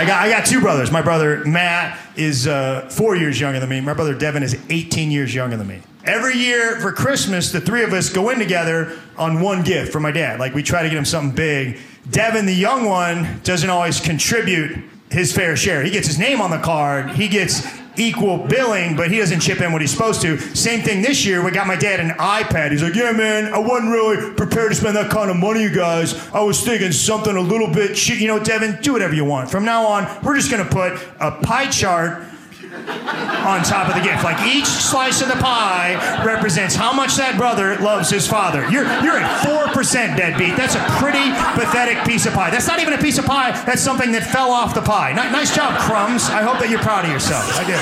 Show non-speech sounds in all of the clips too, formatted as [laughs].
I got I got two brothers. My brother Matt is uh, four years younger than me. My brother Devin is 18 years younger than me. Every year for Christmas, the three of us go in together on one gift for my dad. Like we try to get him something big. Devin, the young one, doesn't always contribute his fair share. He gets his name on the card. He gets equal billing, but he doesn't chip in what he's supposed to. Same thing this year. We got my dad an iPad. He's like, yeah, man, I wasn't really prepared to spend that kind of money, you guys. I was thinking something a little bit cheap. You know, Devin, do whatever you want. From now on, we're just going to put a pie chart on top of the gift. Like each slice of the pie represents how much that brother loves his father. You're you're at four percent deadbeat. That's a pretty pathetic piece of pie. That's not even a piece of pie. That's something that fell off the pie. Ni- nice job, crumbs. I hope that you're proud of yourself. I do.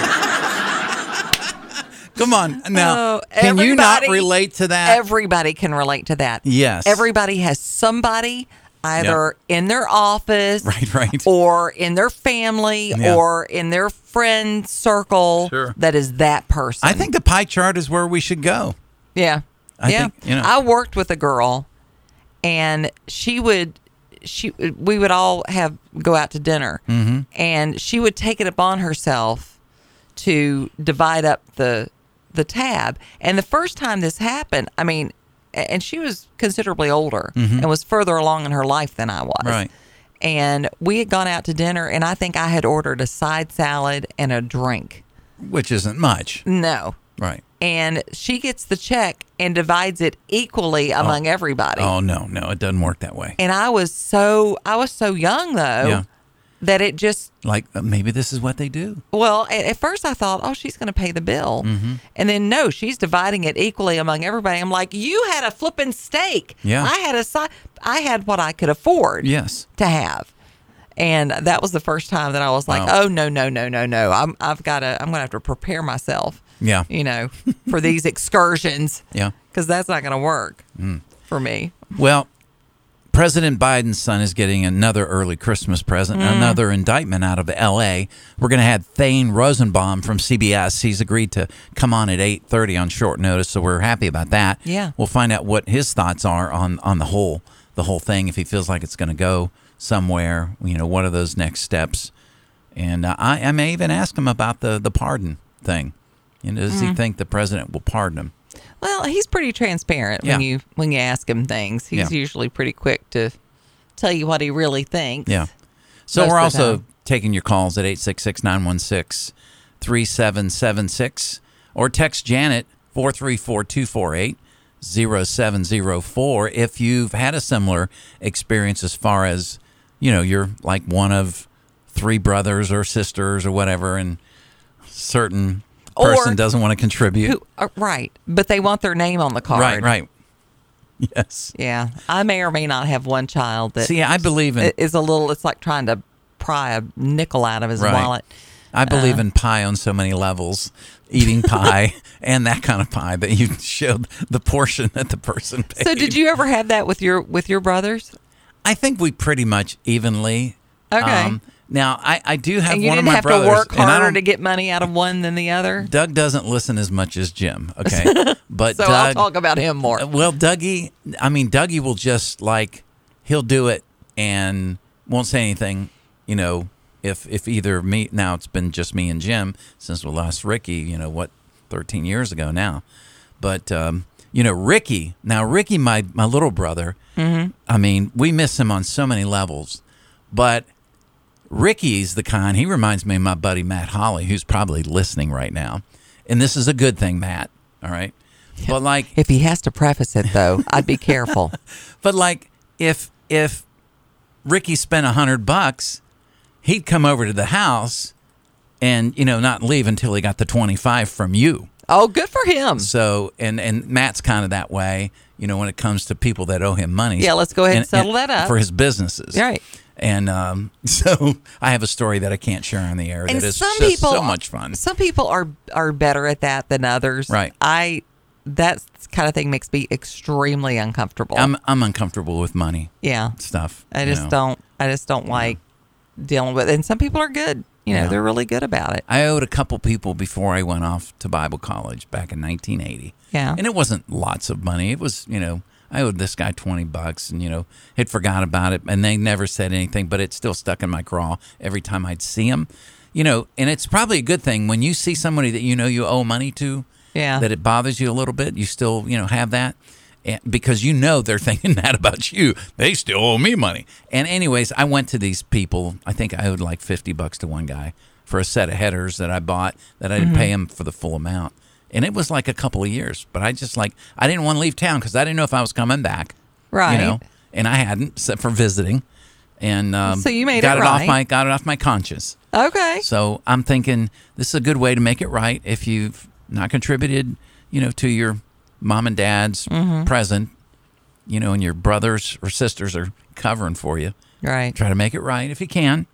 [laughs] Come on now. Oh, can you not relate to that? Everybody can relate to that. Yes. Everybody has somebody either in their office [laughs] Right, right. or in their family Yeah. or in their friend circle Sure. that is that person. I think the pie chart is where we should go. Yeah. I yeah. think, you know- I worked with a girl and she would she we would all have go out to dinner Mm-hmm. and she would take it upon herself to divide up the the tab. And the first time this happened, I mean, a- and she was considerably older and was further along in her life than I was. Mm-hmm. Right. And we had gone out to dinner and I think I had ordered a side salad and a drink. Which isn't much. No. Right. And she gets the check and divides it equally among everybody. Oh no, no, it doesn't work that way. And I was so I was so young though Yeah. That it just Like uh, maybe this is what they do. well at, at first I thought oh she's going to pay the bill Mm-hmm. and then no she's dividing it equally among everybody. I'm like you had a flipping steak. Yeah. I had a I had what I could afford. Yes. To have. And that was the first time that I was like, Wow. "Oh no, no, no, no, no! I'm, I've got to. I'm going to have to prepare myself, Yeah. you know, for these [laughs] excursions, Yeah. because that's not going to work Mm. for me." Well, President Biden's son is getting another early Christmas present, Mm. another indictment out of L.A. We're going to have Thane Rosenbaum from CBS. He's agreed to come on at eight thirty on short notice, so we're happy about that. Yeah. we'll find out what his thoughts are on on the whole the whole thing. If he feels like it's going to go somewhere, you know, what are those next steps? And uh, I, I may even ask him about the the pardon thing. You know, does he Mm. think the president will pardon him? Well, he's pretty transparent when Yeah. you when you ask him things. He's Yeah. usually pretty quick to tell you what he really thinks. Yeah. So we're also taking your calls at 866 916 3776 or text Janet 434 248 0704 if you've had a similar experience as far as, you know, you're like one of three brothers or sisters or whatever and certain person doesn't want to contribute. Who, uh, right, but they want their name on the card. Right, right. [laughs] Yes. Yeah, I may or may not have one child that See, I believe in is a little. It's like trying to pry a nickel out of his Right. wallet. I believe Uh, in pie on so many levels, eating pie [laughs] and that kind of pie. that you showed the portion that the person paid. So, did you ever have that with your with your brothers? I think we pretty much evenly. um, Okay. Now I, I do have and you one didn't of my have brothers, to work and I harder don't- to get money out of one than the other. Doug doesn't listen as much as Jim. Okay, [laughs] but So Doug, I'll talk about him more. Well, Dougie, I mean, Dougie will just like he'll do it and won't say anything. You know, if if either me now it's been just me and Jim since we lost Ricky. You know what, thirteen years ago now. But um, you know, Ricky. Now, Ricky, my my little brother. Mhm. I mean, we miss him on so many levels, but. Ricky's the kind, he reminds me of my buddy Matt Holly, who's probably listening right now. And this is a good thing, Matt. All right. But like If he has to preface it though, I'd be careful. [laughs] but like if if Ricky spent a hundred bucks, he'd come over to the house and, you know, not leave until he got the twenty five from you. Oh, good for him. So and and Matt's kind of that way, you know, when it comes to people that owe him money. Yeah, let's go ahead and settle that up. for his businesses. Right. And um, [laughs] so I have a story that I can't share on the air and that is some just people so much fun. Some people are are better at that than others. Right. I that kind of thing makes me extremely uncomfortable. I'm I'm uncomfortable with money. yeah. Stuff. I just know. don't. I just don't like dealing with. it. And some people are good. You know, Yeah. they're really good about it. I owed a couple people before I went off to Bible college back in 1980. Yeah. And it wasn't lots of money. It was, you know, I owed this guy 20 bucks and, you know, had forgot about it and they never said anything, but it still stuck in my craw every time I'd see him. You know, and it's probably a good thing when you see somebody that you know you owe money to, Yeah. that it bothers you a little bit. You still, you know, have that eh, because you know they're [laughs] thinking that about you. They still owe me money. And anyways, I went to these people. I think I owed like 50 bucks to one guy for a set of headers that I bought that I didn't pay mm-hmm. him for the full amount. And it was like a couple of years, but I just like I didn't want to leave town because I didn't know if I was coming back. Right. You know, and I hadn't except for visiting. And um, So you made got it it, off my got it off my conscience. Okay. So I'm thinking this is a good way to make it right if you've not contributed, you know, to your mom and dad's Mm-hmm. present, you know, and your brothers or sisters are covering for you. Right. Try to make it right if you can,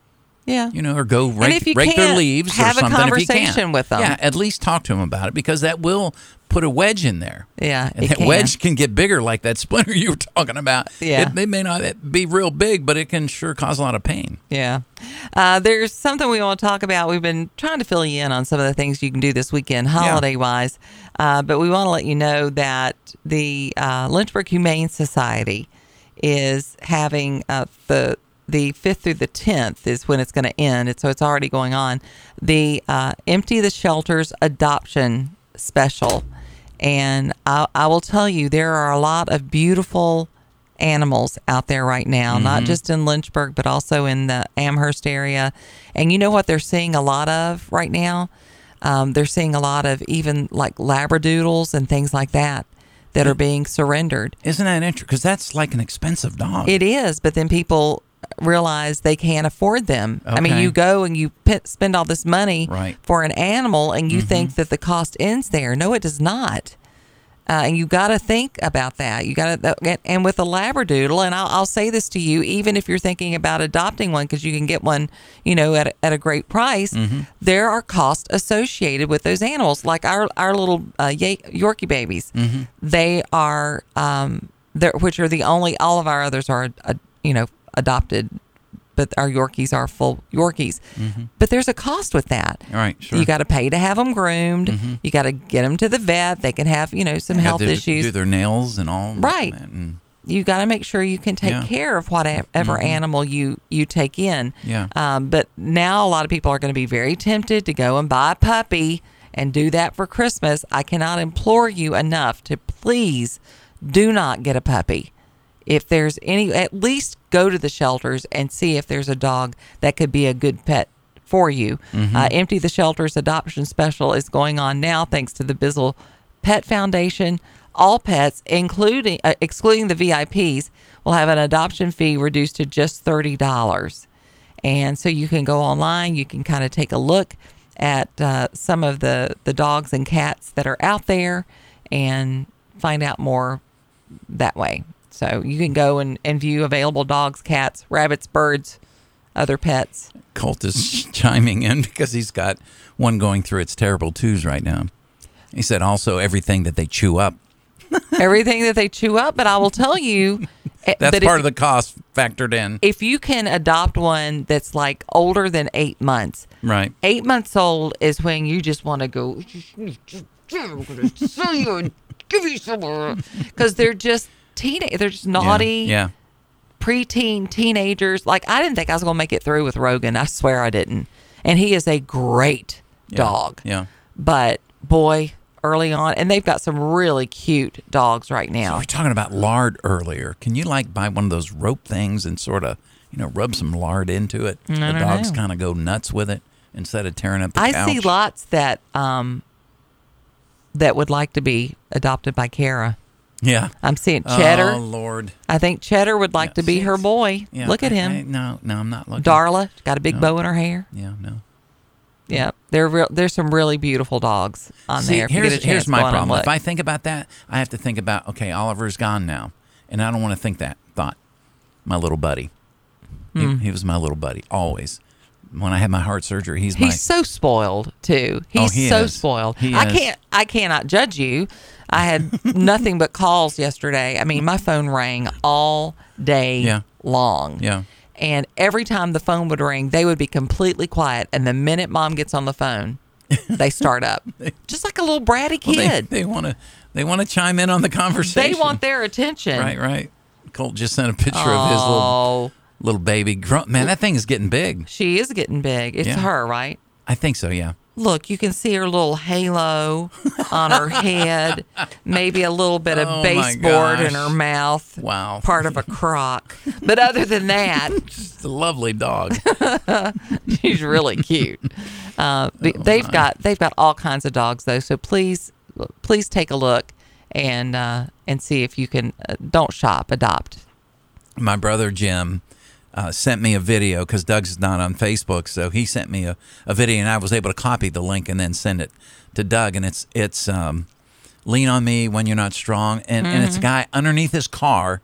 Yeah. you know, or go rake, rake their leaves have or a something if you conversation with them. Yeah, at least talk to them about it because that will put a wedge in there. Yeah, And that can. wedge can get bigger like that [laughs] splinter you were talking about. Yeah. It, it may not be real big, but it can sure cause a lot of pain. Yeah. Uh, there's something we want to talk about. We've been trying to fill you in on some of the things you can do this weekend, holiday wise. Uh, but we want to let you know that the uh, Lynchburg Humane Society is having uh, the the 5th through the 10th is when it's going to end. It's, so it's already going on. The uh, Empty the Shelters adoption special. And I, I will tell you, there are a lot of beautiful animals out there right now, not just in Lynchburg, but also in the Amherst area. And you know what they're seeing a lot of right now? Um, they're seeing a lot of even like labradoodles and things like that that are being surrendered. Isn't that interesting? Because that's like an expensive dog. It is, but then people realize they can't afford them. I mean, you go and you p- spend all this money Right. for an animal, and you think that the cost ends there. No, it does not. Uh, and you got to think about that. You got to, and with a labradoodle, and I'll, I'll say this to you, even if you're thinking about adopting one, because you can get one, you know, at a, at a great price, there are costs associated with those animals. Like our our little uh, Yorkie babies, they are, um, which are the only. All of our others are, uh, you know, adopted. But our Yorkies are full Yorkies. Mm-hmm. But there's a cost with that. All right, sure. You got to pay to have them groomed. Mm-hmm. You got to get them to the vet. They can have, you know, some Have health to issues. Do their nails and all. Right. and- you got to make sure you can take Yeah. care of whatever mm-hmm. animal you you take in. Yeah. Um, but now a lot of people are going to be very tempted to go and buy a puppy and do that for Christmas. I cannot implore you enough to please do not get a puppy. If there's any, at least go to the shelters and see if there's a dog that could be a good pet for you. Uh, Empty the Shelters adoption special is going on now thanks to the Bissell Pet Foundation. All pets, including uh, excluding the VIPs, will have an adoption fee reduced to just thirty dollars. And so you can go online, you can kind of take a look at uh, some of the the dogs and cats that are out there, and find out more that way. So you can go and, and view available dogs, cats, rabbits, birds, other pets. Colt is [laughs] chiming in because he's got one going through its terrible twos right now. He said also everything that they chew up. everything that they chew up. But I will tell you, [laughs] eh, That's that part if, of the cost factored in. if you can adopt one that's like older than eight months, Right. eight months old is when you just want to go. I'm gonna sell you and give you some because they're just teenage. They're just naughty, Yeah. preteen teenagers. Like I didn't think I was gonna make it through with Rogan. I swear I didn't. And he is a great yeah. dog. Yeah. But boy, early on, and they've got some really cute dogs right now. we are talking about lard earlier. Can you like buy one of those rope things and sort of, you know, rub some lard into it? I the dogs kind of go nuts with it instead of tearing up the I couch. see lots that um that would like to be adopted by Kara. Yeah. I'm seeing Cheddar. Oh Lord. I think Cheddar would like Yeah, to be her boy. Yeah. Look at him. I- no, no, I'm not looking. Darla got a big No. bow in her hair. Yeah, no. Yeah, there real, there's some really beautiful dogs on See, there. Here's, here's my go on and problem. If I think about that, I have to think about okay, Oliver's gone now, and I don't want to think that thought. My little buddy, Hmm. he, he was my little buddy always. When I had my heart surgery, he's, my He's so spoiled too. He's Oh, he so is. spoiled. He I is. can't. I cannot judge you. I had [laughs] nothing but calls yesterday. I mean, my phone rang all day Yeah. long. yeah. And every time the phone would ring, they would be completely quiet. And the minute mom gets on the phone, they start up, [laughs] just like a little bratty Well, they- kid. they want to They want to chime in on the conversation. They want their attention. Right, right. Colt just sent a picture of his little Oh, little baby. Man, that thing is getting big. she is getting big. It's Yeah. her, right? I think so. Yeah. Look, you can see her little halo on her [laughs] head, maybe a little bit of Oh, baseboard in her mouth. Wow. Part of a crock. But other than that, [laughs] It's a lovely dog. [laughs] she's really cute. Uh, Oh, they've got they've got all kinds of dogs though, so please please take a look and uh, and see if you can. Uh, don't shop, adopt. my brother Jim uh, sent me a video because Doug's not on Facebook, so he sent me a, a video, and I was able to copy the link and then send it to Doug. And it's it's um, lean on me when you're not strong, and and it's a guy underneath his car,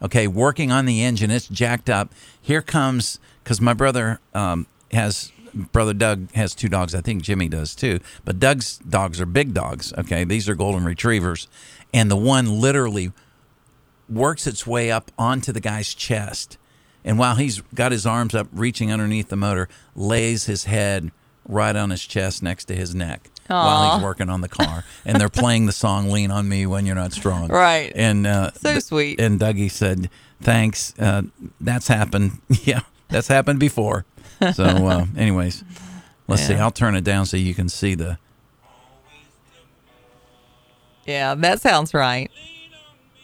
okay, working on the engine. It's jacked up. Here comes because my brother um, has. Brother Doug has two dogs. I think Jimmy does too. But Doug's dogs are big dogs. Okay, these are golden retrievers, and the one literally works its way up onto the guy's chest. And while he's got his arms up, reaching underneath the motor, lays his head right on his chest next to his neck while he's working on the car. And they're playing the song "Lean on Me When You're Not Strong." Right. And uh, So sweet. And Dougie said, "Thanks. Uh, that's happened. [laughs] yeah, that's happened before." So, uh, anyways, let's see. I'll turn it down so you can see the. Yeah, that sounds right.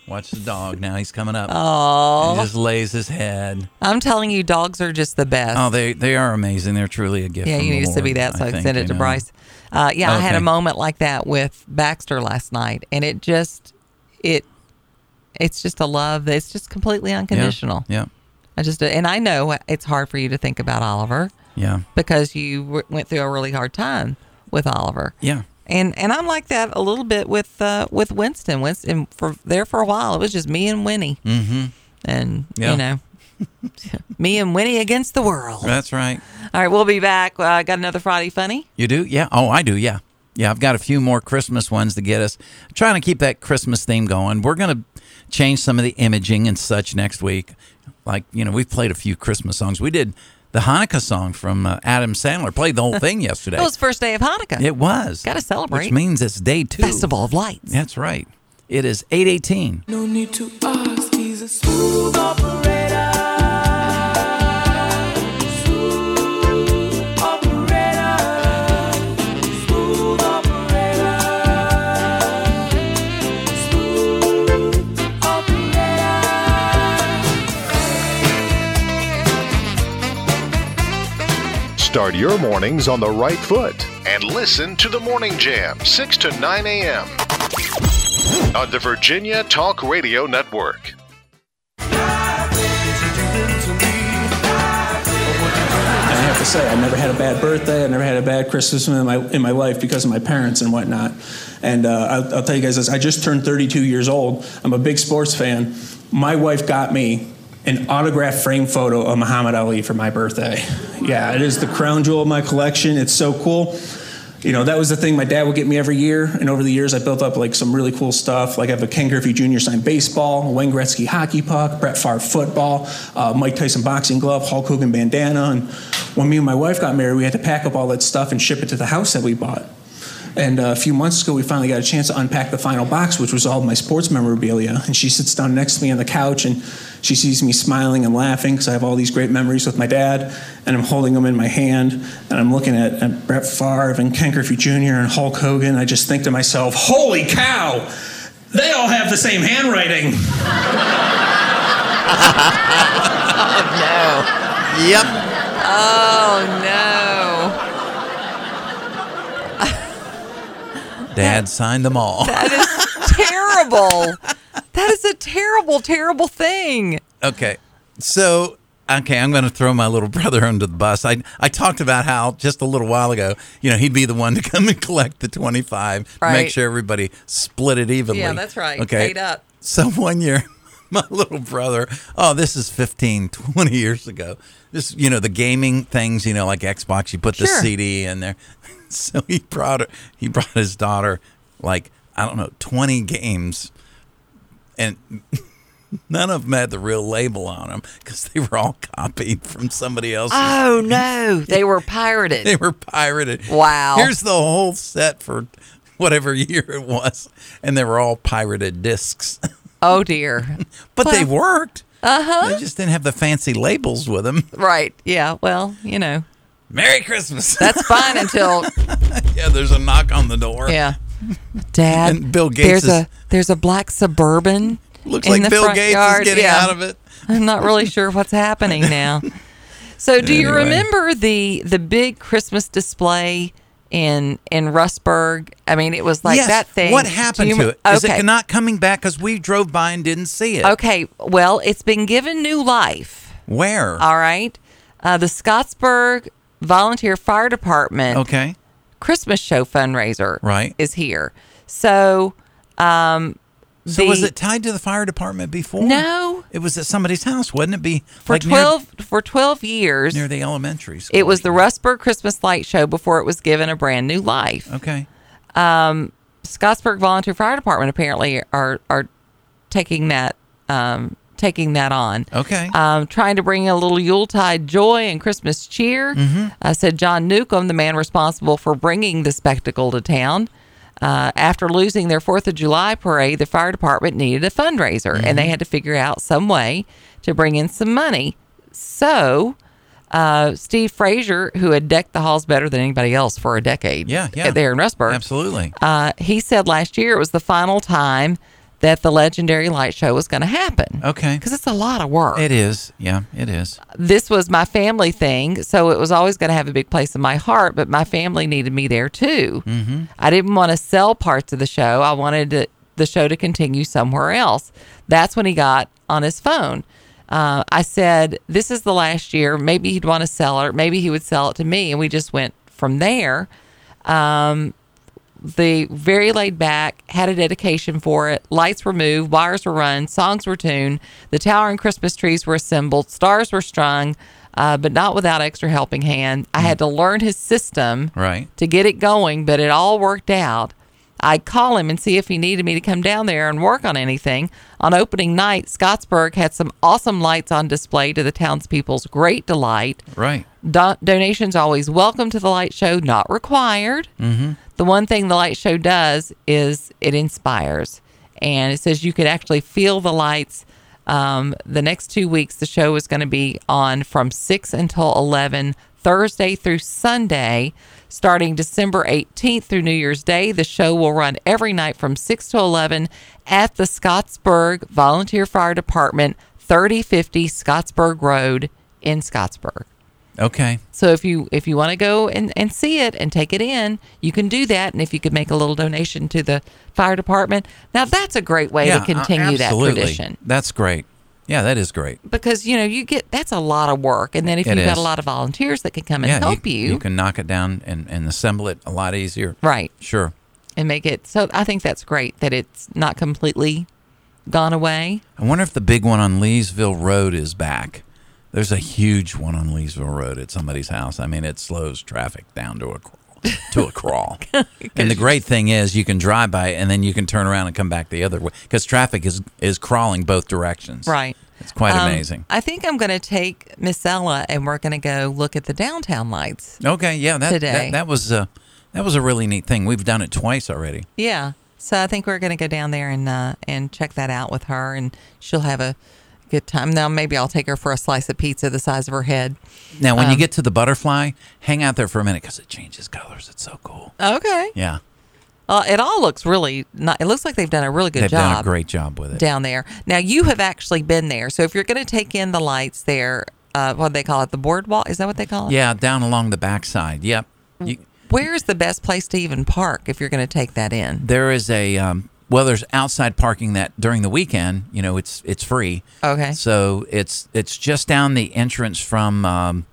Watch the dog. Now he's coming up. Oh, He just lays his head. I'm telling you, dogs are just the best. Oh, they they are amazing. They're truly a gift. yeah, you need to be that so I, send you it to know. Bryce. Uh, yeah, I had a moment like that with Baxter last night, and it just it it's just a love. It's just completely unconditional. Yeah, I just and I know it's hard for you to think about Oliver yeah, because you w- went through a really hard time with Oliver. yeah. And and I'm like that a little bit with uh, with Winston. Winston for there for a while it was just me and Winnie, Mm-hmm. and Yeah. you know, [laughs] me and Winnie against the world. That's right. All right, we'll be back. Uh, I got another Friday funny. You do? Yeah. Oh, I do. Yeah. Yeah. I've got a few more Christmas ones to get us. trying to keep that Christmas theme going. We're going to change some of the imaging and such next week. Like, you know, we've played a few Christmas songs. We did the Hanukkah song from uh, Adam Sandler, played the whole thing [laughs] yesterday. It was first day of Hanukkah. It was. Gotta celebrate. Which means it's day two. Festival of Lights. That's right. It is 818. No Start your mornings on the right foot and listen to the Morning Jam, 6 to 9 a.m. on the Virginia Talk Radio Network. I have to say, I never had a bad birthday. I never had a bad Christmas in my in my life because of my parents and whatnot. And uh, I'll, I'll tell you guys this: I just turned 32 years old. I'm a big sports fan. My wife got me an autographed frame photo of Muhammad Ali for my birthday. Yeah, it is the crown jewel of my collection. It's so cool. You know, that was the thing my dad would get me every year. And over the years, I built up like some really cool stuff. Like I have a Ken Griffey Jr. signed baseball, Wayne Gretzky hockey puck, Brett Favre football, uh, Mike Tyson boxing glove, Hulk Hogan bandana. And when me and my wife got married, we had to pack up all that stuff and ship it to the house that we bought. And uh, a few months ago, we finally got a chance to unpack the final box, which was all my sports memorabilia. And she sits down next to me on the couch and she sees me smiling and laughing because I have all these great memories with my dad. And I'm holding them in my hand and I'm looking at, at Brett Favre and Ken Griffey Jr. and Hulk Hogan. I just think to myself, holy cow, they all have the same handwriting. [laughs] Oh, no. Yep. Oh no. [laughs] Dad signed them all. That is terrible. [laughs] That is a terrible, terrible thing. Okay. So, okay, I'm going to throw my little [laughs] brother under the bus. I I talked about how just a little while ago, you know, he'd be the one to [laughs] come and collect the 25 Right. make sure everybody split it evenly. Yeah, that's right. Okay. Paid up. So one year [laughs] my little brother, oh, this is 15, 20 years ago. This, you know, the gaming things, you know, like Xbox, you put the Sure. CD in there. So he brought he brought his daughter like, I don't know, 20 games and none of them had the real label on them because they were all copied from somebody else. Oh no. [laughs] They were pirated. They were pirated. Wow. Here's the whole set for whatever [laughs] year it was, and they were all pirated discs. [laughs] Oh dear. but they worked. Uh huh. They just didn't have the fancy labels with them. right. Yeah. Well, you know, Merry Christmas. that's fine until yeah, there's a knock on the door. yeah. Dad, And Bill Gates there's is- a there's a black suburban. Looks in like the Bill front Gates yard. is getting Yeah. out of it. I'm not really sure what's happening [laughs] now. So, do you remember the the big Christmas display in in Rustburg? I mean, it was like yes. that thing. What happened you to it? Is okay. it not coming back? Because we drove by and didn't see it. Okay. Well, it's been given new life. Where? All right. Uh, the Scottsburg Volunteer Fire Department okay. Christmas show fundraiser Right. is here. So, um, So the- was it tied to the fire department before? No. It was at somebody's house, wouldn't it be? for like near- twelve for twelve years? near, the elementary school. it was the Rustburg Christmas Light Show before it was given a brand new life. Okay. Um, Scottsburg Volunteer Fire Department apparently are are taking that um, taking that on. Okay. Um, trying to bring a little Yuletide joy and Christmas cheer. Mm-hmm. Uh, said John Newcomb, the man responsible for bringing the spectacle to town. Uh, after losing their Fourth of July parade, the fire department needed a fundraiser, and Mm-hmm. they had to figure out some way to bring in some money. So, uh, Steve Frazier, who had decked the halls better than anybody else for a decade, Yeah, yeah. there in Rustburg, Absolutely. uh, he said last year it was the final time that the legendary light show was going to happen. Okay. Because it's a lot of work. It is. Yeah, it is. this was my family thing, so it was always going to have a big place in my heart, but my family needed me there too. Mm-hmm. I didn't want to sell parts of the show. I wanted to, the show to continue somewhere else. That's when he got on his phone. Uh, I said, This is the last year. Maybe he'd want to sell it. Maybe he would sell it to me. And we just went from there. Um, the very laid back, had a dedication for it. Lights were moved, wires were run, songs were tuned, the tower and Christmas trees were assembled, stars were strung, uh, but not without extra helping hand. I had to learn his system Right. to get it going, but it all worked out. I'd call him and see if he needed me to come down there and work on anything. On opening night, Scottsburg had some awesome lights on display to the townspeople's great delight. Right. Do- donations always welcome to the light show, not required. Mm-hmm. The one thing the light show does is it inspires, and it says you could actually feel the lights. Um, the next two weeks, the show is going to be on from six until eleven, Thursday through Sunday. Starting December 18th through New Year's Day, the show will run every night from 6 to 11 at the Scottsburg Volunteer Fire Department, 3050 Scottsburg Road in Scottsburg. Okay. So if you if you want to go and, and see it and take it in, you can do that. And if you could make a little donation to the fire department, now that's a great way yeah, to continue uh, that tradition. That's great. Yeah, that is great. Because you know you get that's a lot of work, and then if It you've got a lot of volunteers that can come and yeah, help you, you, you can knock it down and, and assemble it a lot easier. right, Sure. and make it so. I think that's great that it's not completely gone away. I wonder if the big one on Leesville Road is back. There's a huge one on Leesville Road at somebody's house. I mean, it slows traffic down to a crawl. To a crawl, [laughs] and the great thing is you can drive by it and then you can turn around and come back the other way because traffic is is crawling both directions. Right. it's quite Um, amazing. I think I'm going to take Miss Ella and we're going to go look at the downtown lights. Okay, yeah, that today. that, that was uh, that was a really neat thing. We've done it twice already. Yeah. So I think we're going to go down there and uh, and check that out with her, and she'll have a good time. Now maybe I'll take her for a slice of pizza the size of her head. Now, when you Um, get to the butterfly, hang out there for a minute because it changes colors. It's so cool. Okay. Yeah, Uh, it all looks really. Not, it looks like they've done a really good they've job done a great job with it. down there. Now you have actually been there, so if you're going to take in the lights there, uh, what do they call it, the boardwalk? Is that what they call it? Yeah, down along the backside. Yep. You, Where is the best place to even park if you're going to take that in? there is a um, well, there's outside parking that during the weekend. You know, it's it's free. Okay. So it's it's just down the entrance from um,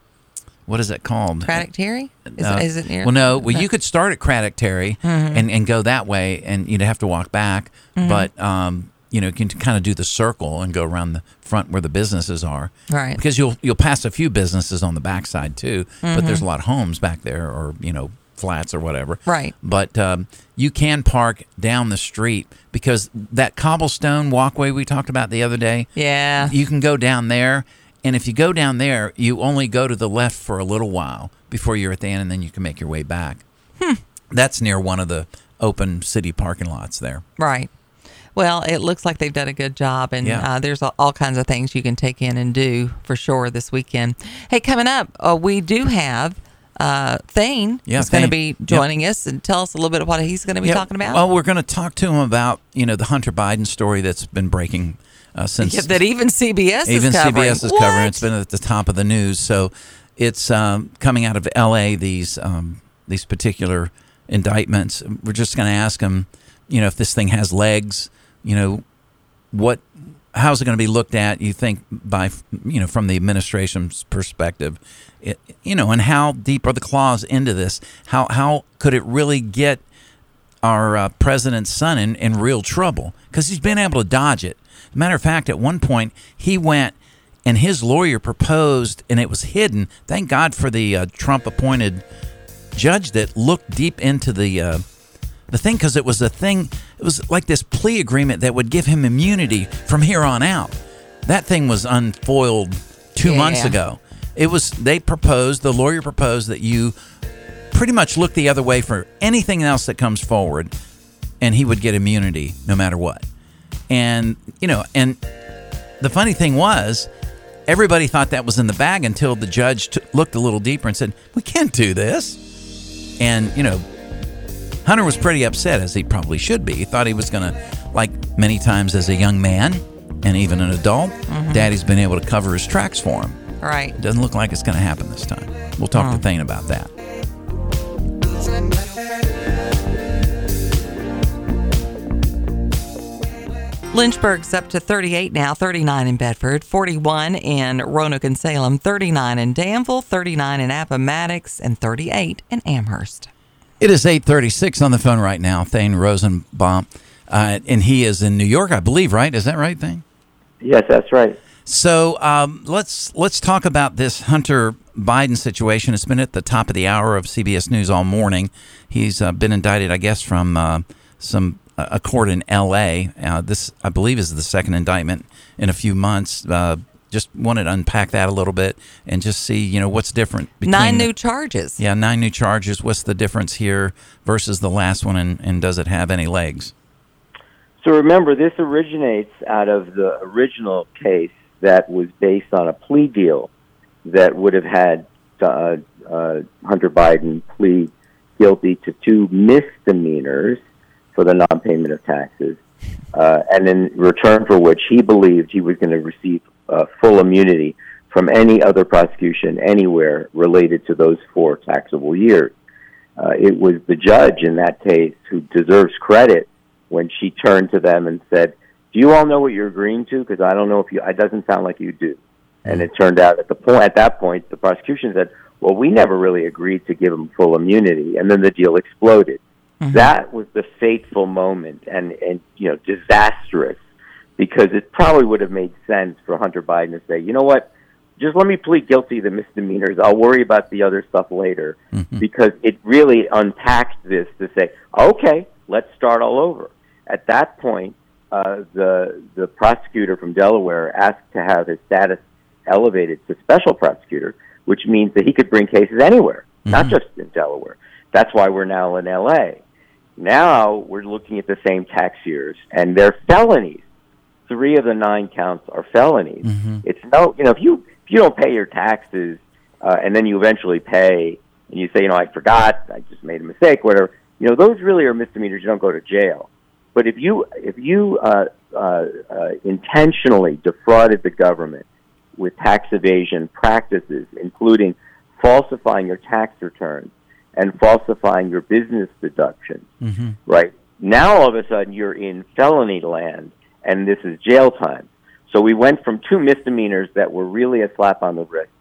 what is it called? Craddock Terry? Is, Uh, is it near? Well, no. Well, you could start at Craddock Terry Mm-hmm. and, and go that way, and you'd have to walk back. But um, you know, you can kind of do the circle and go around the front where the businesses are. Right. Because you'll you'll pass a few businesses on the backside too, but Mm-hmm. there's a lot of homes back there, or you know, flats or whatever. Right. But um, you can park down the street because that cobblestone walkway we talked about the other day. Yeah. You can go down there, and if you go down there, you only go to the left for a little while before you're at the end, and then you can make your way back. Hmm. That's near one of the open city parking lots there. Right. Well, it looks like they've done a good job, and Yeah. uh, there's all, kinds of things you can take in and do for sure this weekend. Hey, coming up, uh, we do have uh, Thane Yeah, is going to be Yep. joining us and tell us a little bit of what he's going to be Yeah, talking about. Well, we're going to talk to him about you know the Hunter Biden story that's been breaking uh, since Yeah, that even CBS even is covering. CBS is covering. It's been at the top of the news. So it's um, coming out of L.A. These um, these particular indictments. We're just going to ask him, you know, if this thing has legs. You know, what how's it going to be looked at? You think by you know from the administration's perspective, it, you know, and how deep are the claws into this? How how could it really get our uh, president's son in, in real trouble because he's been able to dodge it. Matter of fact, at one point he went and his lawyer proposed, and it was hidden. Thank God for the uh, Trump-appointed judge that looked deep into the uh, the thing because it was a thing. It was like this plea agreement that would give him immunity from here on out. That thing was unfoiled two Yeah. months ago. It was they proposed. The lawyer proposed that you pretty much look the other way for anything else that comes forward, and he would get immunity no matter what. And you know, and the funny thing was, everybody thought that was in the bag until the judge t- looked a little deeper and said, "We can't do this." And you know, Hunter was pretty upset, as he probably should be. He thought he was going to, like many times as a young man and even an adult, mm-hmm. Daddy's been able to cover his tracks for him. right. It doesn't look like it's going to happen this time. We'll talk to oh. Thane about that. Lynchburg's up to 38 now, 39 in Bedford, 41 in Roanoke and Salem, 39 in Danville, 39 in Appomattox, and 38 in Amherst. It is 836 on the phone right now, Thane Rosenbaum. Uh, and he is in New York, I believe, right? Is that right, Thane? Yes, that's right. So um, let's let's talk about this Hunter Biden situation. It's been at the top of the hour of CBS News all morning. He's uh, been indicted, I guess, from uh, some uh, a court in L.A. Uh, this, I believe, is the second indictment in a few months. Just wanted to unpack that a little bit and just see, you know, what's different. Between Nine the- new charges. yeah, nine new charges. What's the difference here versus the last one, and, and does it have any legs? So remember, this originates out of the original case that was based on a plea deal that would have had uh, uh, Hunter Biden plead guilty to two misdemeanors for the non-payment of taxes, uh, and in return for which he believed he was going to receive uh, full immunity from any other prosecution anywhere related to those four taxable years. Uh, it was the judge in that case who deserves credit when she turned to them and said, "Do you all know what you're agreeing to? Because I don't know if you. It doesn't sound like you do." And it turned out at the point at that point, the prosecution said, "Well, we never really agreed to give him full immunity," and then the deal exploded. Mm-hmm. That was the fateful moment, and and you know, disastrous, because it probably would have made sense for Hunter Biden to say, "You know what." Just let me plead guilty to the misdemeanors. I'll worry about the other stuff later, mm-hmm. because it really unpacked this to say, okay, let's start all over. At that point, uh, the the prosecutor from Delaware asked to have his status elevated to special prosecutor, which means that he could bring cases anywhere, not mm-hmm. just in Delaware. That's why we're now in L.A. Now we're looking at the same tax years, and they're felonies. Three of the nine counts are felonies. It's no, you know, if you if you don't pay your taxes, uh, and then you eventually pay, and you say, you know, I forgot, I just made a mistake, whatever. You know, those really are misdemeanors. You don't go to jail. But if you if you uh, uh, uh, intentionally defrauded the government with tax evasion practices, including falsifying your tax returns and falsifying your business deductions, right? Now all of a sudden you're in felony land, and this is jail time. So we went from two misdemeanors that were really a slap on the wrist.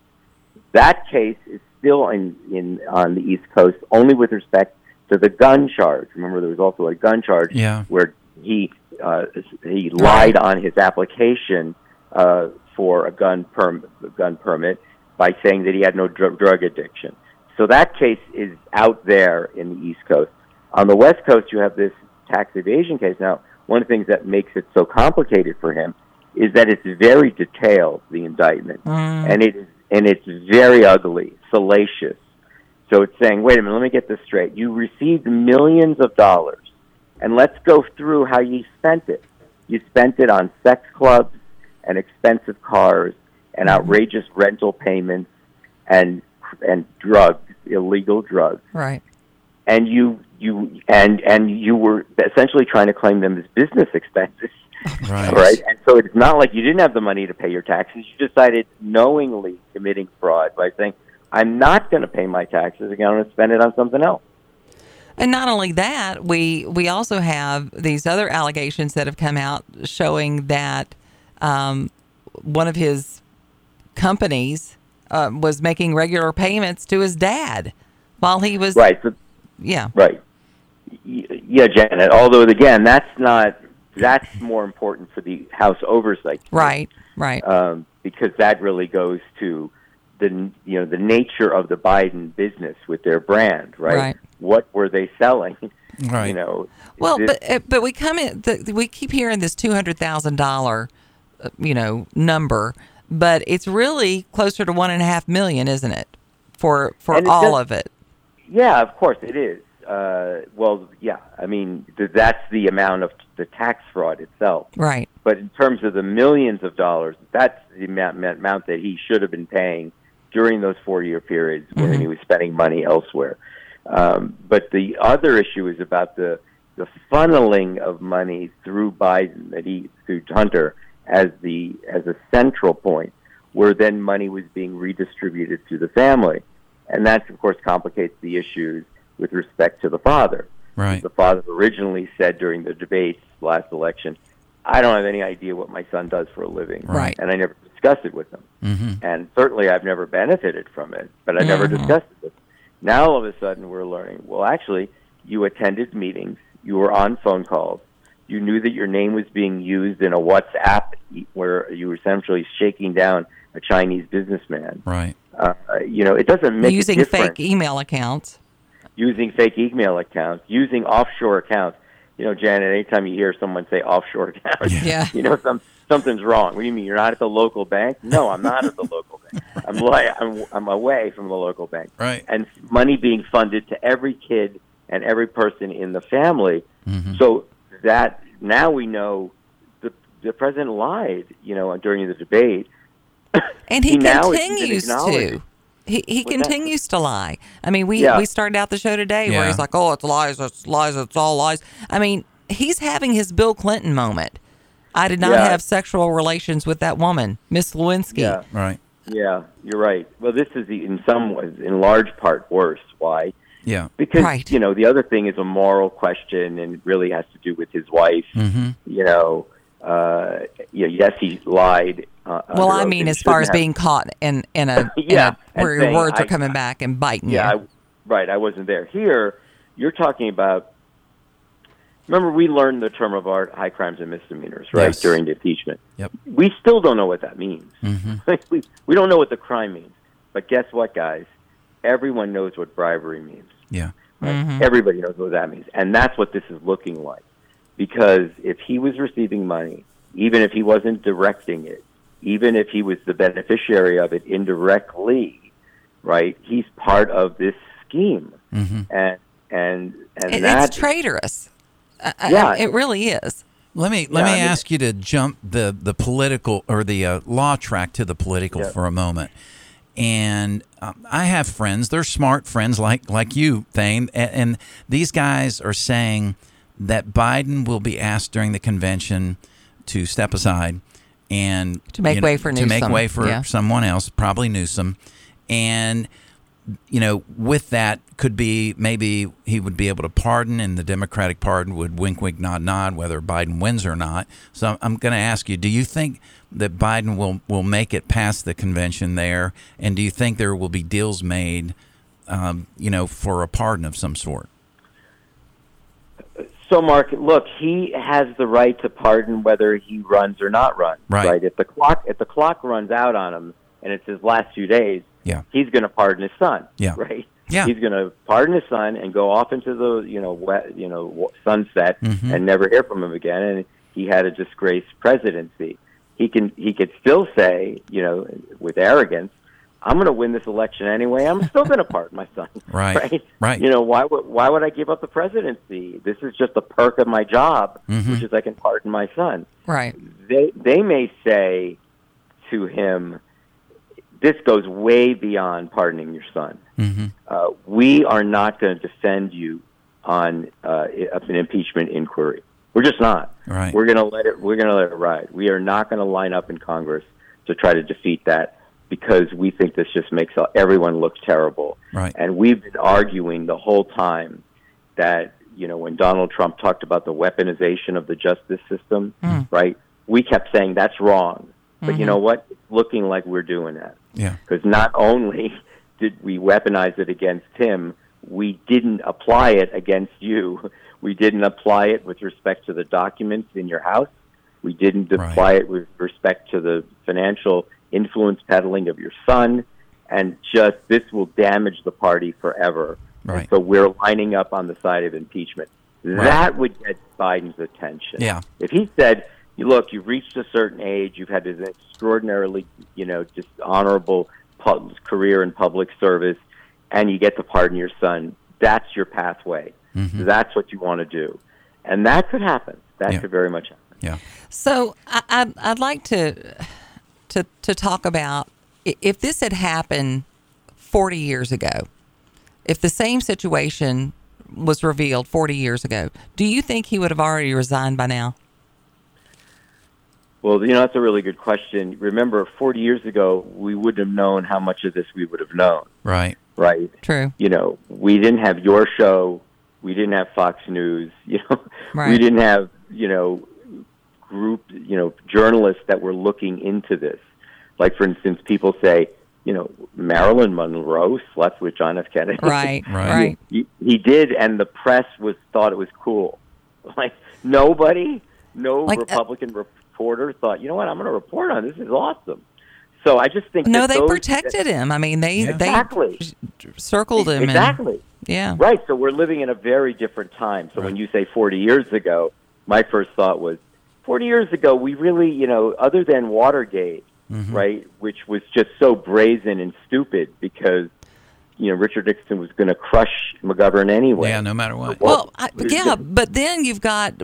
That case is still in, in on the East Coast only with respect to the gun charge. Remember, there was also a gun charge Yeah. where he uh, he lied on his application uh, for a gun perm gun permit by saying that he had no dr- drug addiction. So that case is out there in the East Coast. On the West Coast, you have this tax evasion case. Now, one of the things that makes it so complicated for him is that it's very detailed, the indictment, mm. and it is and it's very ugly, salacious. So it's saying, wait a minute, let me get this straight. You received millions of dollars and let's go through how you spent it. You spent it on sex clubs and expensive cars and mm-hmm. outrageous rental payments and and drugs, illegal drugs. Right. and you you and and you were essentially trying to claim them as business expenses. [laughs] Right. right? And so it's not like you didn't have the money to pay your taxes. You decided knowingly committing fraud by saying i'm not going to pay my taxes i'm going to spend it on something else. And not only that, we we also have these other allegations that have come out showing that um, one of his companies uh, was making regular payments to his dad while he was right so, Yeah, right yeah janet although again that's not that's more important for the house oversight right, right, um, because that really goes to the you know the nature of the Biden business with their brand, right? Right. What were they selling? [laughs] Right. You know. Well, this- but uh, but we come in. The, we keep hearing this two hundred thousand dollar, uh, you know, number, but it's really closer to one and a half million, isn't it? For for all does- of it, yeah, of course it is. Uh, well, yeah. I mean, th- that's the amount of the tax fraud itself. right? But in terms of the millions of dollars, that's the amount, amount that he should have been paying during those four-year periods when he was spending money elsewhere. Um, but the other issue is about the the funneling of money through Biden that he through Hunter as the as a central point, where then money was being redistributed to the family, and that of course complicates the issues with respect to the father. Right. The father originally said during the debates last election, I don't have any idea what my son does for a living. Right. And I never discussed it with him. Mm-hmm. And certainly I've never benefited from it, but I never discussed it with him. Now all of a sudden we're learning, well, actually, you attended meetings, you were on phone calls, you knew that your name was being used in a WhatsApp where you were essentially shaking down a Chinese businessman. Right. Uh, you know, it doesn't make a Using difference fake email accounts. using fake email accounts, using offshore accounts. You know, Janet, anytime you hear someone say offshore accounts, Yeah. [laughs] you know some something's wrong. What do you mean? You're not at the local bank? No, I'm not at the local bank. [laughs] I'm li- I'm I'm away from the local bank. Right. And money being funded to every kid and every person in the family. Mm-hmm. So that now we know the the president lied. You know, during the debate. [coughs] And he, He now is even continues acknowledged. to. He, he What's that? continues to lie. I mean, we, Yeah. we started out the show today where Yeah. he's like, oh, it's lies, it's lies, it's all lies. I mean, he's having his Bill Clinton moment. I did not Yeah. have sexual relations with that woman, Miss Lewinsky. Yeah. Right. Yeah, you're right. Well, this is the, in some ways, in large part, worse. Why? Yeah. Because Right. you know the other thing is a moral question, and it really has to do with his wife. Mm-hmm. You know, uh, yeah, yes, he lied. Uh, Well, I mean, as far as have- being caught in in a, [laughs] in Yeah, a and where your saying, words are I- coming back and biting yeah, you. I, right. I wasn't there. Here, you're talking about. Remember, we learned the term of art, high crimes and misdemeanors, right, Yes. during the impeachment. Yep. We still don't know what that means. Mm-hmm. [laughs] we, we don't know what the crime means. But guess what, guys? Everyone knows what bribery means. Yeah. Mm-hmm. Everybody knows what that means. And that's what this is looking like. Because if he was receiving money, even if he wasn't directing it, even if he was the beneficiary of it indirectly, right, he's part of this scheme. Mm-hmm. And and and It- that it's traitorous. I- I- Yeah. it really is. Let me let Yeah, me I mean- ask you to jump the the political or the uh, law track to the political Yeah. for a moment. And I have friends; they're smart friends like like you, Thane, and, and these guys are saying that Biden will be asked during the convention to step aside and To make you know, way for to make way for Yeah. someone else, probably Newsom, and you know, with that could be maybe he would be able to pardon, and the Democratic pardon would wink, wink, nod, nod, whether Biden wins or not. So I'm going to ask you: Do you think that Biden will will make it past the convention there, and do you think there will be deals made, um, you know, for a pardon of some sort? So, Mark, look, he has the right to pardon whether he runs or not runs. Right. right? If the clock if the clock runs out on him and it's his last few days, Yeah. he's going to pardon his son. Yeah. Right. Yeah. He's going to pardon his son and go off into the you know wet, you know w- sunset Mhm. and never hear from him again. And he had a disgraced presidency. He can he could still say you know with arrogance, I'm going to win this election anyway. I'm still going [laughs] to pardon my son. [laughs] Right. right. Right. You know why would why would I give up the presidency? This is just a perk of my job, Mm-hmm. which is I can pardon my son. Right. They they may say to him, "This goes way beyond pardoning your son. Mm-hmm. Uh, we are not going to defend you on uh, an impeachment inquiry. We're just not. Right. We're going to let it. We're going to let it ride. We are not going to line up in Congress to try to defeat that because we think this just makes everyone look terrible. Right. And we've been arguing the whole time that you know when Donald Trump talked about the weaponization of the justice system, hmm. right? We kept saying that's wrong. But you hmm. know what? It's looking like we're doing that Yeah. because not only [laughs] did we weaponize it against him, we didn't apply it against you. We didn't apply it with respect to the documents in your house. We didn't Right. apply it with respect to the financial influence peddling of your son. And just this will damage the party forever. And so we're lining up on the side of impeachment. That would get Biden's attention. Yeah. If he said, "You look, you've reached a certain age, you've had this extraordinarily, you know, just honorable career in public service, and you get to pardon your son," that's your pathway. Mm-hmm. That's what you want to do, and that could happen. That Yeah. could very much happen. Yeah. So I, I'd, I'd like to to to talk about if this had happened 40 years ago, if the same situation was revealed 40 years ago, do you think he would have already resigned by now? Well, you know, that's a really good question. Remember, 40 years ago, we wouldn't have known how much of this we would have known, Right. right? True. you know, we didn't have your show, we didn't have Fox News, [laughs] you know, Right. we didn't have, you know, group, you know, journalists that were looking into this. Like, for instance, people say, you know, Marilyn Monroe slept with John F. Kennedy. Right. [laughs] Right. Right. he, he did, and the press was thought it was cool. [laughs] Like nobody, no Like, uh, Republican reporter thought, you know what, I'm going to report on this. This is awesome. So I just think No, they those- protected him. I mean, they Yeah. they Exactly. circled him. and- exactly. yeah. Right. So we're living in a very different time. So when you say 40 years ago, my first thought was 40 years ago, we really, you know, other than Watergate, Mm-hmm. right, which was just so brazen and stupid because, you know, Richard Nixon was going to crush McGovern anyway. Yeah. No matter what. Well, I, Well, yeah, but then you've got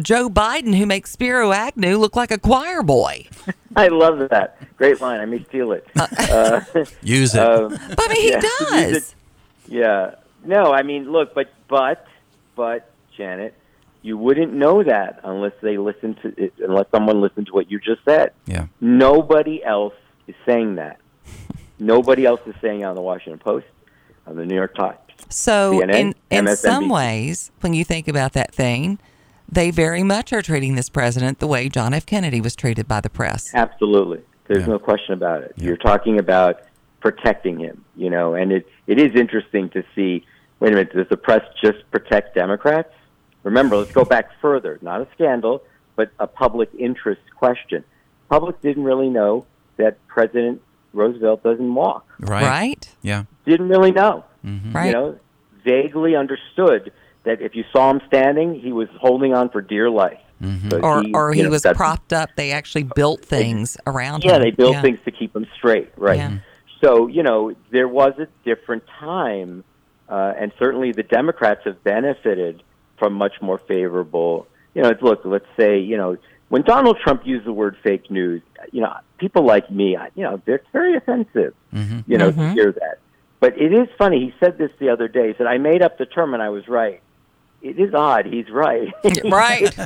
Joe Biden who makes Spiro Agnew look like a choir boy. I love that. Great line. I may steal it. Uh, [laughs] Use it. um, But I mean, he Yeah. [laughs] does. Yeah. No, I mean, look, but but but Janet, you wouldn't know that unless they listen to it, unless someone listened to what you just said. yeah. Nobody else is saying that. Nobody else is saying it on the Washington Post, on the New York Times. So, CNN, in in MSNBC. some ways, when you think about that thing, they very much are treating this president the way John F. Kennedy was treated by the press. Absolutely. There's Yeah. no question about it. You're talking about protecting him, you know, and it it is interesting to see wait a minute, does the press just protect Democrats? Remember, let's go back further. Not a scandal, but a public interest question. Public didn't really know that President Roosevelt doesn't walk. Right. Right? Yeah. Didn't really know. Mm-hmm. Right. You know, vaguely understood that if you saw him standing, he was holding on for dear life. Mm-hmm. So or or he know, was propped up. They actually built things around yeah, him. they built Yeah. things to keep him straight, right? Yeah. So you know, there was a different time, uh, and certainly the Democrats have benefited from much more favorable. You know, look, let's say you know when Donald Trump used the word fake news, you know, people like me, you know, they're very offensive, mm-hmm. you know, to mm-hmm. hear that. But it is funny. He said this the other day. He said, "I made up the term and I was right." It is odd. He's right. [laughs] Right.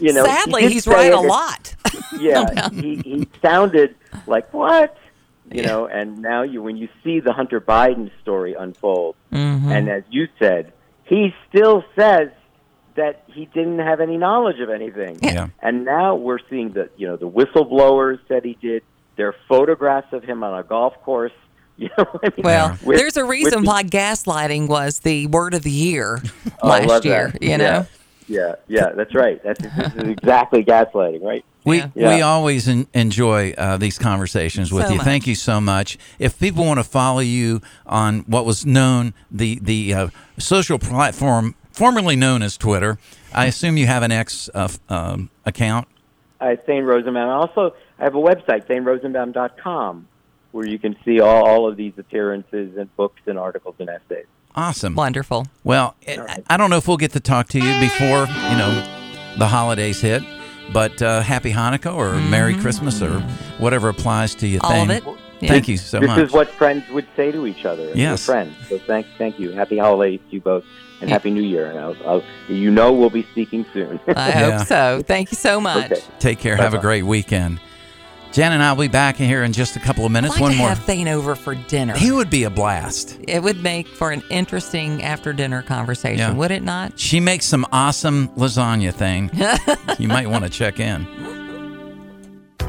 you know, Sadly, did he's right a lot. [laughs] yeah, he, he sounded like what? You know, and now you when you see the Hunter Biden story unfold, Mm-hmm. and as you said, he still says that he didn't have any knowledge of anything. Yeah. And now we're seeing the you know the whistleblowers said he did. There are photographs of him on a golf course. [laughs] You know, I mean? Well, With- there's a reason with- why gaslighting was the word of the year [laughs] Oh, I love last that. year. You Yeah. know, Yeah, yeah, that's right. That's exactly gaslighting, right? [laughs] We Yeah. Yeah. we always en- enjoy uh, these conversations with So you. much. Thank you so much. If people want to follow you on what was known the the uh, social platform formerly known as Twitter, I assume you have an X uh, um, account. Uh, Thane Rosenbaum. Also, I have a website, thanerosenbaum.com. where you can see all, all of these appearances and books and articles and essays. Awesome. Wonderful. Well, I I don't know if we'll get to talk to you before you know the holidays hit, but uh, Happy Hanukkah or Merry Christmas or whatever applies to you. Mm-hmm. All of it. Yeah. Thank you so this much. This is what friends would say to each other. Yes. friends. So thank, thank you. Happy holidays to you both, and happy New Year. And I'll, I'll, you know we'll be speaking soon. I Yeah. hope so. Thank you so much. Okay. Take care. Have a great weekend. Jan and I will be back in here in just a couple of I'd minutes. like One to more. have Thane over for dinner. He would be a blast. It would make for an interesting after dinner conversation, Yeah. would it not? She makes some awesome lasagna thing. [laughs] you might want to check in.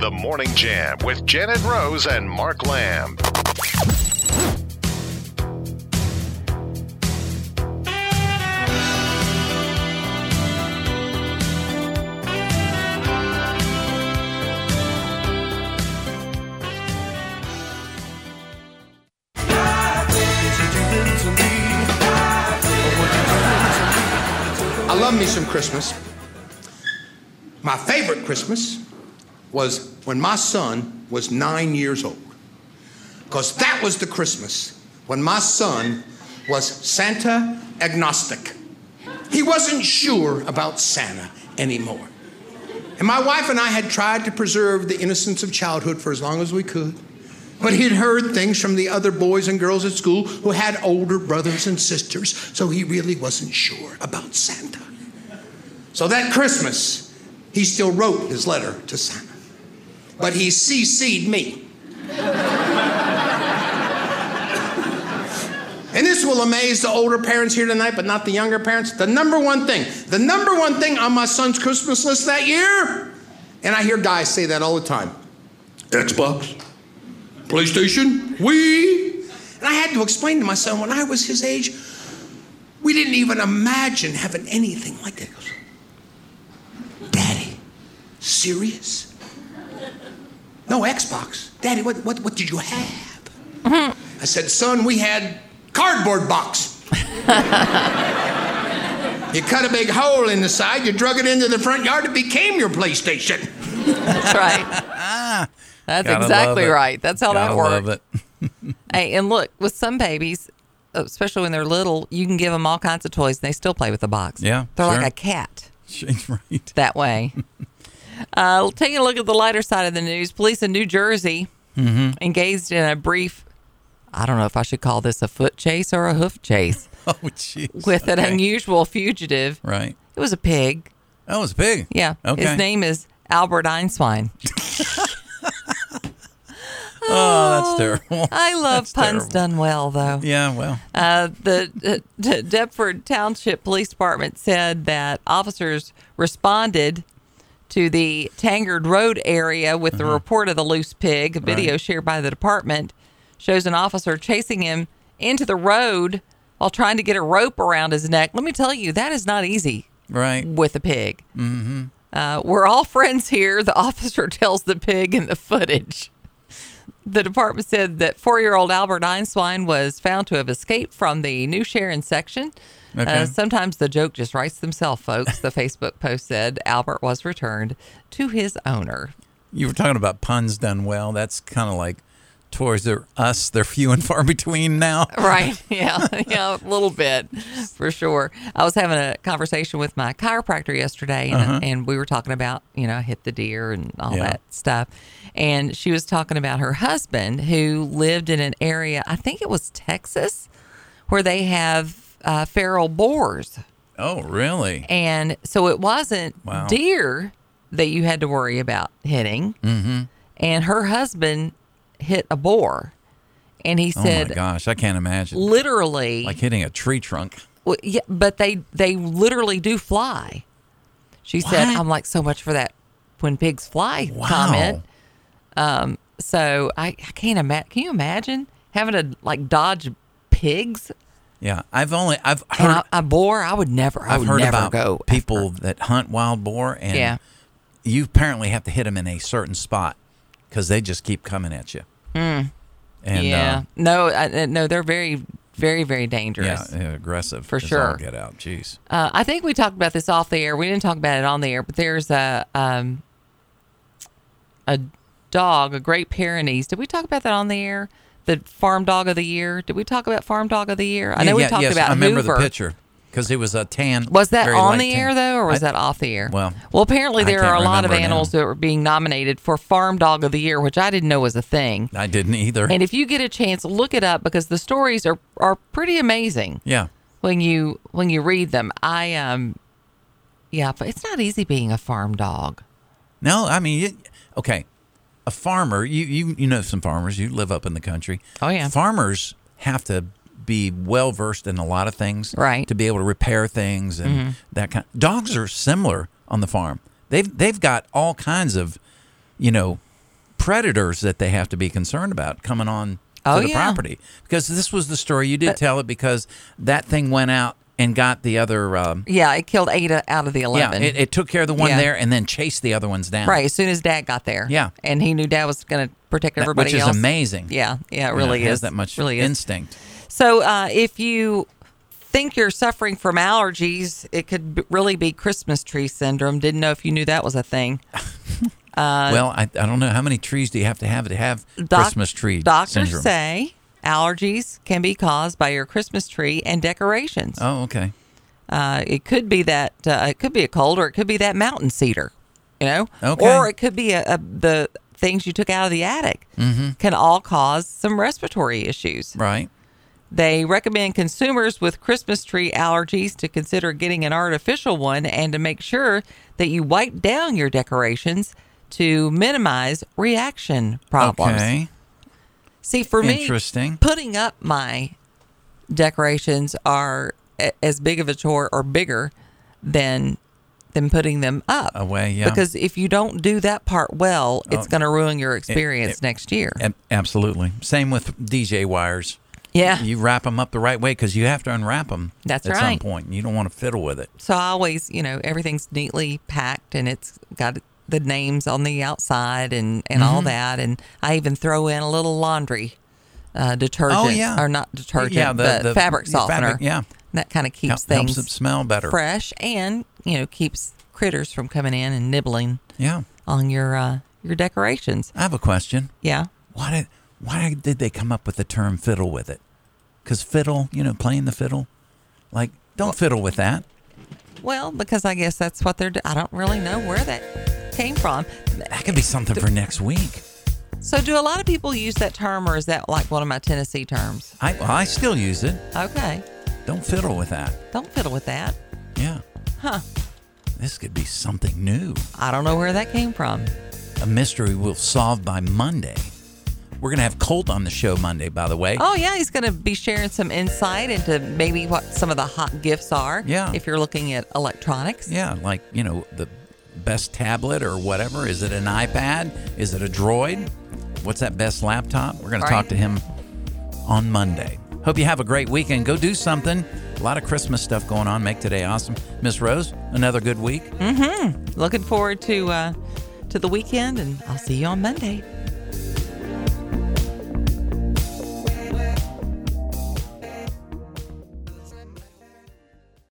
The Morning Jam with Janet Rose and Mark Lamb. I some Christmas. My favorite Christmas was when my son was nine years old. Because that was the Christmas when my son was Santa agnostic. He wasn't sure about Santa anymore. And my wife and I had tried to preserve the innocence of childhood for as long as we could. But he'd heard things from the other boys and girls at school who had older brothers and sisters, so he really wasn't sure about Santa. So that Christmas, he still wrote his letter to Santa. But he CC'd me. And this will amaze the older parents here tonight, but not the younger parents. The number one thing, the number one thing on my son's Christmas list that year, and I hear guys say that all the time Xbox, PlayStation, Wii. And I had to explain to my son when I was his age, we didn't even imagine having anything like that. He goes, Daddy, serious? No Xbox. Daddy, what, what, what did you have? I said, son, we had cardboard box. you cut a big hole in the side, you drug it into the front yard, it became your PlayStation. That's right. That's Gotta exactly right. That's how Gotta that works. love it. [laughs] Hey, and look, with some babies, especially when they're little, you can give them all kinds of toys and they still play with the box. Yeah, They're sure. like a cat [laughs] right. that way. Uh, taking a look at the lighter side of the news, police in New Jersey Mm-hmm. engaged in a brief, I don't know if I should call this a foot chase or a hoof chase, [laughs] Oh, jeez. with an unusual fugitive. Right. It was a pig. That was big. Yeah. Okay. His name is Albert Einswine. [laughs] Oh, that's terrible. I love That's puns terrible. done well, though. Yeah, well. Uh, the uh, [laughs] Deptford Township Police Department said that officers responded to the Tanyard Road area with the report of the loose pig. A video Uh-huh. Right. shared by the department shows an officer chasing him into the road while trying to get a rope around his neck. Let me tell you, that is not easy Right. with a pig. Mm-hmm. Uh, we're all friends here, the officer [laughs] tells the pig in the footage. The department said that four year old Albert Einswine was found to have escaped from the New Sharon section. Okay. Uh, sometimes the joke just writes themselves, folks. The Facebook post said Albert was returned to his owner. You were talking about puns done well. That's kind of like Toys R Us. They're few and far [laughs] between now. Right. [laughs] Yeah. Yeah. A little bit for sure. I was having a conversation with my chiropractor yesterday and, and we were talking about, you know, hit the deer and all Uh-huh. Yeah. that stuff. And she was talking about her husband who lived in an area, I think it was Texas, where they have uh, feral boars. Oh, really? And so it wasn't Wow. deer that you had to worry about hitting. Mm-hmm. And her husband hit a boar. And he Oh my said, gosh, I can't imagine. literally, Like hitting a tree trunk. well, yeah, but they they literally do fly. She said, "I'm like so much for that when pigs fly Wow. comment." Um, so I, I can't imagine. Can you imagine having to like dodge pigs Yeah, I've only I've and heard a, a boar? I would never. I I've would heard never about go people after. that hunt wild boar, and Yeah. you apparently have to hit them in a certain spot because they just keep coming at you. And Hmm. yeah, uh, no, I, no, they're very, very, very dangerous. yeah, aggressive For sure. Get out, jeez. Uh, I think we talked about this off the air. We didn't talk about it on the air, but there's a um, a dog, a Great Pyrenees. Did we talk about that on the air? The farm dog of the year. Did we talk about farm dog of the year? I know we Yeah, talked yes, about I remember Hoover. the picture because it was a tan. Was that on the tan. air though, or was I- that off the air? Well, well, apparently there are a lot of remember now. animals that were being nominated for Farm Dog of the Year, which I didn't know was a thing. I didn't either. And if you get a chance, look it up because the stories are are pretty amazing yeah. when you when you read them. I um, yeah, but it's not easy being a farm dog. No, I mean, it, okay, a farmer. You you you know some farmers. You live up in the country. Oh, yeah. Farmers have to be well versed in a lot of things, Right. Mm-hmm. To be able to repair things and that kind. Dogs are similar on the farm. They've they've got all kinds of, you know, predators that they have to be concerned about coming on Oh, to the yeah. property. Because this was the story you did But- tell it because that thing went out and got the other. Um, Yeah, it killed eight out of the yeah, eleven. it, it took care of the one Yeah. there and then chased the other ones down. right as soon as Dad got there. Yeah. and he knew Dad was going to protect That- everybody which is else. amazing. Yeah, yeah, it You know, really it has is. that much really is. instinct. So uh, if you think you're suffering from allergies, it could b- really be Christmas tree syndrome. Didn't know if you knew that was a thing. [laughs] well, I, I don't know how many trees do you have to have to have Doc- Christmas tree Doctors syndrome. say allergies can be caused by your Christmas tree and decorations. oh, okay. Uh, it could be that uh, it could be a cold, or it could be that mountain cedar, you know, Okay. or it could be a, a, the things you took out of the attic. Mm-hmm. Can all cause some respiratory issues. Right. They recommend consumers with Christmas tree allergies to consider getting an artificial one and to make sure that you wipe down your decorations to minimize reaction problems. Okay. See, for me, Interesting. putting up my decorations are a- as big of a chore or bigger than than putting them up. Away, yeah. Because if you don't do that part well, it's Oh. going to ruin your experience it- next year. Ab- absolutely. Same with DJ wires. yeah. You wrap them up the right way because you have to unwrap them. That's at some right. point. You don't want to fiddle with it. So I always, you know, everything's neatly packed and it's got the names on the outside and, and all Mm-hmm. that. And I even throw in a little laundry uh, detergent. Oh, yeah. Or not detergent, Yeah, the- but the- fabric softener. fabric, yeah. That kind of keeps Hel- helps things it smell better. fresh and, you know, keeps critters from coming in and nibbling Yeah. on your uh, your decorations. I have a question. Yeah. Why did why did they come up with the term fiddle with it? Because fiddle, you know, playing the fiddle, like don't fiddle with that. Well, because I guess that's what they're. Do- I don't really know where that came from. That could be something for next week. So, do a lot of people use that term, or is that like one of my Tennessee terms? I well, I still use it. Okay, Don't fiddle with that. don't fiddle with that. Yeah. Huh. This could be something new. I don't know where that came from. A mystery we'll solve by Monday. We're gonna have Colt on the show Monday, by the way. Oh yeah, he's going to be sharing some insight into maybe what some of the hot gifts are. Yeah. If you're looking at electronics. Yeah, like you know the best tablet or whatever. Is it an iPad? Is it a Droid? What's that best laptop? We're gonna Right. talk to him on Monday. Hope you have a great weekend. Go do something. A lot of Christmas stuff going on. Make today awesome. Miss Rose, another good week. Mm-hmm. Looking forward to uh, to the weekend, and I'll see you on Monday.